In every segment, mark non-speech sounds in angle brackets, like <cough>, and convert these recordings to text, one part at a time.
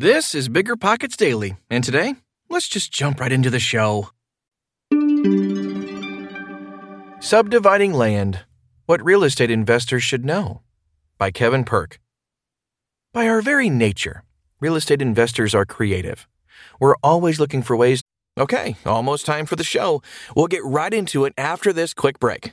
This is Bigger Pockets Daily, and today, let's just jump right into the show. Subdividing Land What Real Estate Investors Should Know by Kevin Perk. By our very nature, real estate investors are creative. We're always looking for ways. Okay, almost time for the show. We'll get right into it after this quick break.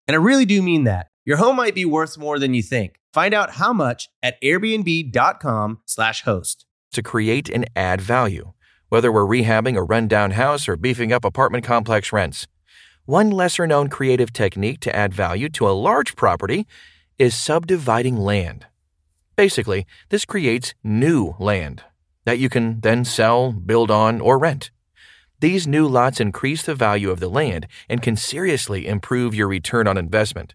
And I really do mean that. Your home might be worth more than you think. Find out how much at airbnb.com/slash host. To create and add value, whether we're rehabbing a rundown house or beefing up apartment complex rents. One lesser known creative technique to add value to a large property is subdividing land. Basically, this creates new land that you can then sell, build on, or rent. These new lots increase the value of the land and can seriously improve your return on investment.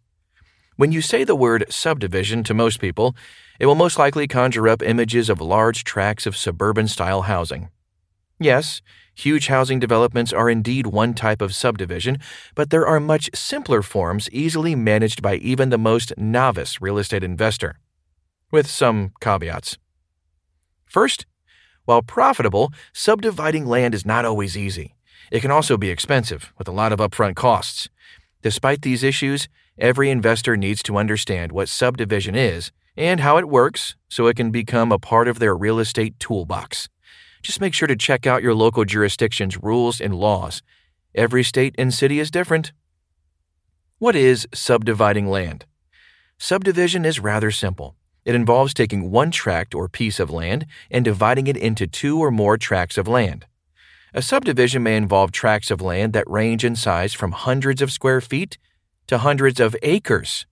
When you say the word subdivision to most people, it will most likely conjure up images of large tracts of suburban style housing. Yes, huge housing developments are indeed one type of subdivision, but there are much simpler forms easily managed by even the most novice real estate investor. With some caveats. First, while profitable, subdividing land is not always easy. It can also be expensive, with a lot of upfront costs. Despite these issues, every investor needs to understand what subdivision is and how it works so it can become a part of their real estate toolbox. Just make sure to check out your local jurisdiction's rules and laws. Every state and city is different. What is subdividing land? Subdivision is rather simple. It involves taking one tract or piece of land and dividing it into two or more tracts of land. A subdivision may involve tracts of land that range in size from hundreds of square feet to hundreds of acres.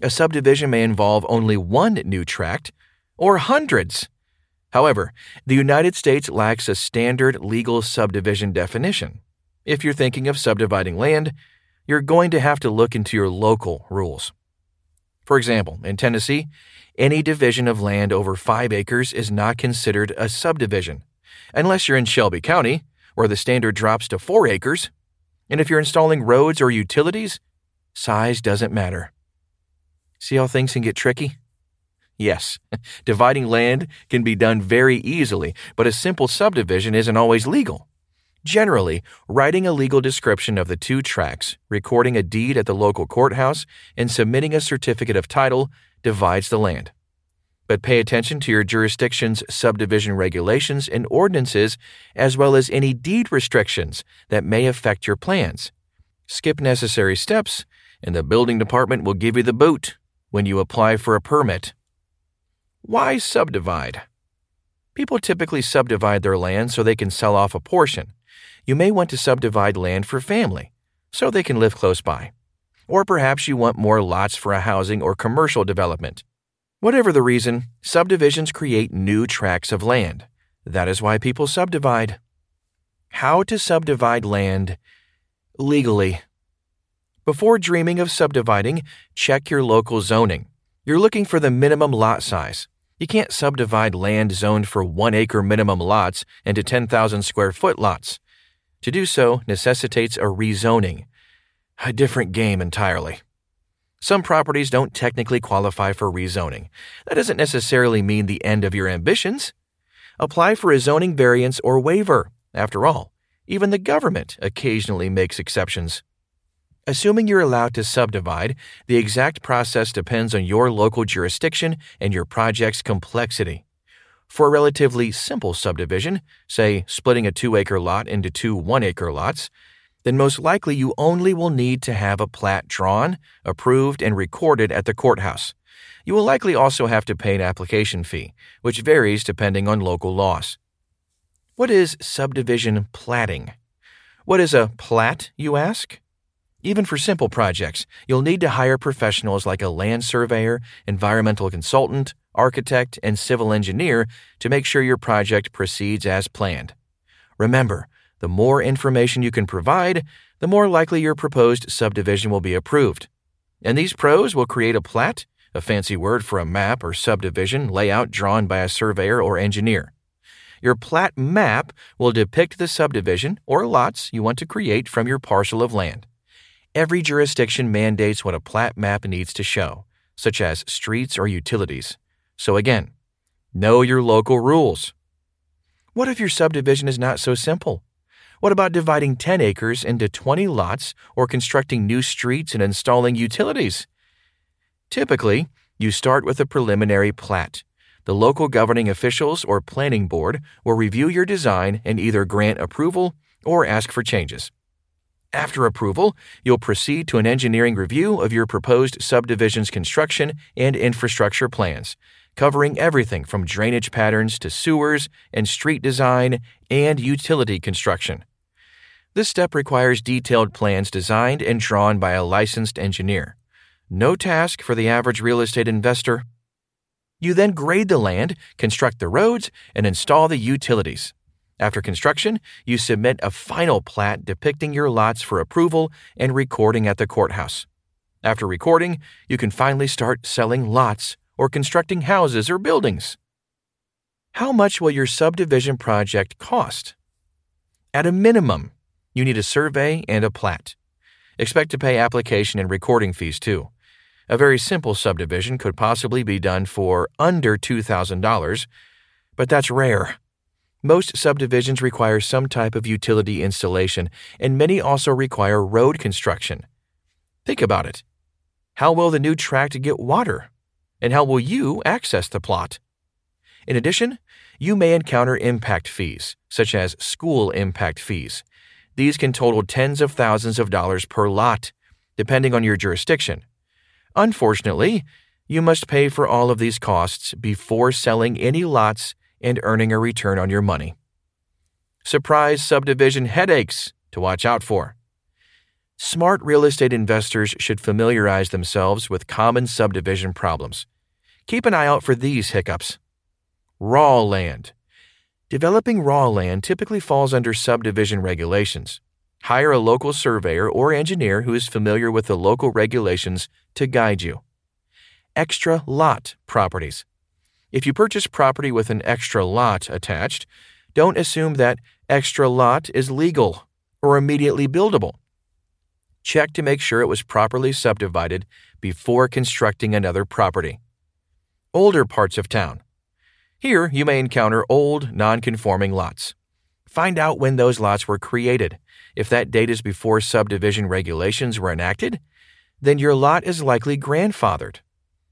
A subdivision may involve only one new tract or hundreds. However, the United States lacks a standard legal subdivision definition. If you're thinking of subdividing land, you're going to have to look into your local rules. For example, in Tennessee, any division of land over 5 acres is not considered a subdivision, unless you're in Shelby County, where the standard drops to 4 acres. And if you're installing roads or utilities, size doesn't matter. See how things can get tricky? Yes, <laughs> dividing land can be done very easily, but a simple subdivision isn't always legal. Generally, writing a legal description of the two tracts, recording a deed at the local courthouse, and submitting a certificate of title divides the land. But pay attention to your jurisdiction's subdivision regulations and ordinances, as well as any deed restrictions that may affect your plans. Skip necessary steps, and the building department will give you the boot when you apply for a permit. Why subdivide? People typically subdivide their land so they can sell off a portion. You may want to subdivide land for family, so they can live close by. Or perhaps you want more lots for a housing or commercial development. Whatever the reason, subdivisions create new tracts of land. That is why people subdivide. How to subdivide land legally. Before dreaming of subdividing, check your local zoning. You're looking for the minimum lot size. You can't subdivide land zoned for one acre minimum lots into 10,000 square foot lots. To do so necessitates a rezoning, a different game entirely. Some properties don't technically qualify for rezoning. That doesn't necessarily mean the end of your ambitions. Apply for a zoning variance or waiver. After all, even the government occasionally makes exceptions. Assuming you're allowed to subdivide, the exact process depends on your local jurisdiction and your project's complexity. For a relatively simple subdivision, say splitting a two acre lot into two one acre lots, then most likely you only will need to have a plat drawn, approved, and recorded at the courthouse. You will likely also have to pay an application fee, which varies depending on local laws. What is subdivision platting? What is a plat, you ask? Even for simple projects, you'll need to hire professionals like a land surveyor, environmental consultant, architect, and civil engineer to make sure your project proceeds as planned. Remember, the more information you can provide, the more likely your proposed subdivision will be approved. And these pros will create a plat, a fancy word for a map or subdivision layout drawn by a surveyor or engineer. Your plat map will depict the subdivision or lots you want to create from your parcel of land. Every jurisdiction mandates what a plat map needs to show, such as streets or utilities. So again, know your local rules. What if your subdivision is not so simple? What about dividing 10 acres into 20 lots or constructing new streets and installing utilities? Typically, you start with a preliminary plat. The local governing officials or planning board will review your design and either grant approval or ask for changes. After approval, you'll proceed to an engineering review of your proposed subdivision's construction and infrastructure plans, covering everything from drainage patterns to sewers and street design and utility construction. This step requires detailed plans designed and drawn by a licensed engineer. No task for the average real estate investor. You then grade the land, construct the roads, and install the utilities. After construction, you submit a final plat depicting your lots for approval and recording at the courthouse. After recording, you can finally start selling lots or constructing houses or buildings. How much will your subdivision project cost? At a minimum, you need a survey and a plat. Expect to pay application and recording fees too. A very simple subdivision could possibly be done for under $2,000, but that's rare. Most subdivisions require some type of utility installation, and many also require road construction. Think about it. How will the new tract get water? and how will you access the plot? In addition, you may encounter impact fees, such as school impact fees. These can total tens of thousands of dollars per lot, depending on your jurisdiction. Unfortunately, you must pay for all of these costs before selling any lots and earning a return on your money. Surprise subdivision headaches to watch out for. Smart real estate investors should familiarize themselves with common subdivision problems. Keep an eye out for these hiccups. Raw land. Developing raw land typically falls under subdivision regulations. Hire a local surveyor or engineer who is familiar with the local regulations to guide you. Extra lot properties. If you purchase property with an extra lot attached, don't assume that extra lot is legal or immediately buildable. Check to make sure it was properly subdivided before constructing another property. Older parts of town. Here you may encounter old, non-conforming lots. Find out when those lots were created. If that date is before subdivision regulations were enacted, then your lot is likely grandfathered.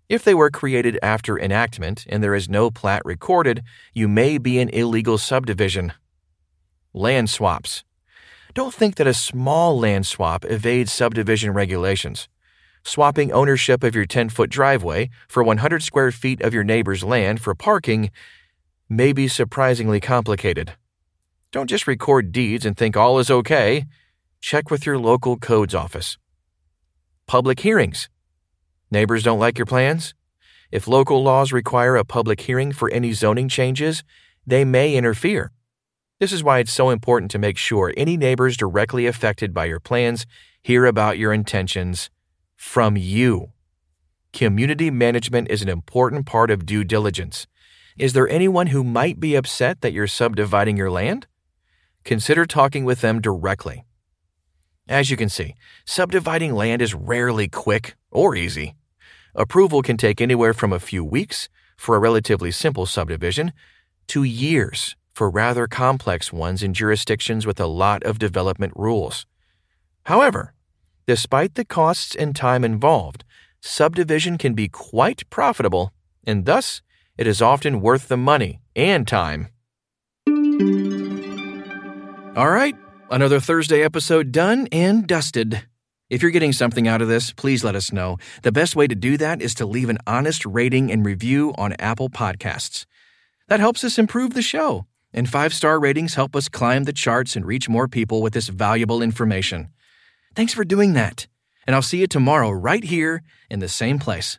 If they were created after enactment and there is no plat recorded, you may be an illegal subdivision. Land swaps. Don't think that a small land swap evades subdivision regulations. Swapping ownership of your 10 foot driveway for 100 square feet of your neighbor's land for parking may be surprisingly complicated. Don't just record deeds and think all is okay. Check with your local codes office. Public hearings. Neighbors don't like your plans? If local laws require a public hearing for any zoning changes, they may interfere. This is why it's so important to make sure any neighbors directly affected by your plans hear about your intentions from you. Community management is an important part of due diligence. Is there anyone who might be upset that you're subdividing your land? Consider talking with them directly. As you can see, subdividing land is rarely quick or easy. Approval can take anywhere from a few weeks for a relatively simple subdivision to years for rather complex ones in jurisdictions with a lot of development rules. However, Despite the costs and time involved, subdivision can be quite profitable, and thus it is often worth the money and time. All right, another Thursday episode done and dusted. If you're getting something out of this, please let us know. The best way to do that is to leave an honest rating and review on Apple Podcasts. That helps us improve the show, and five star ratings help us climb the charts and reach more people with this valuable information. Thanks for doing that. And I'll see you tomorrow right here in the same place.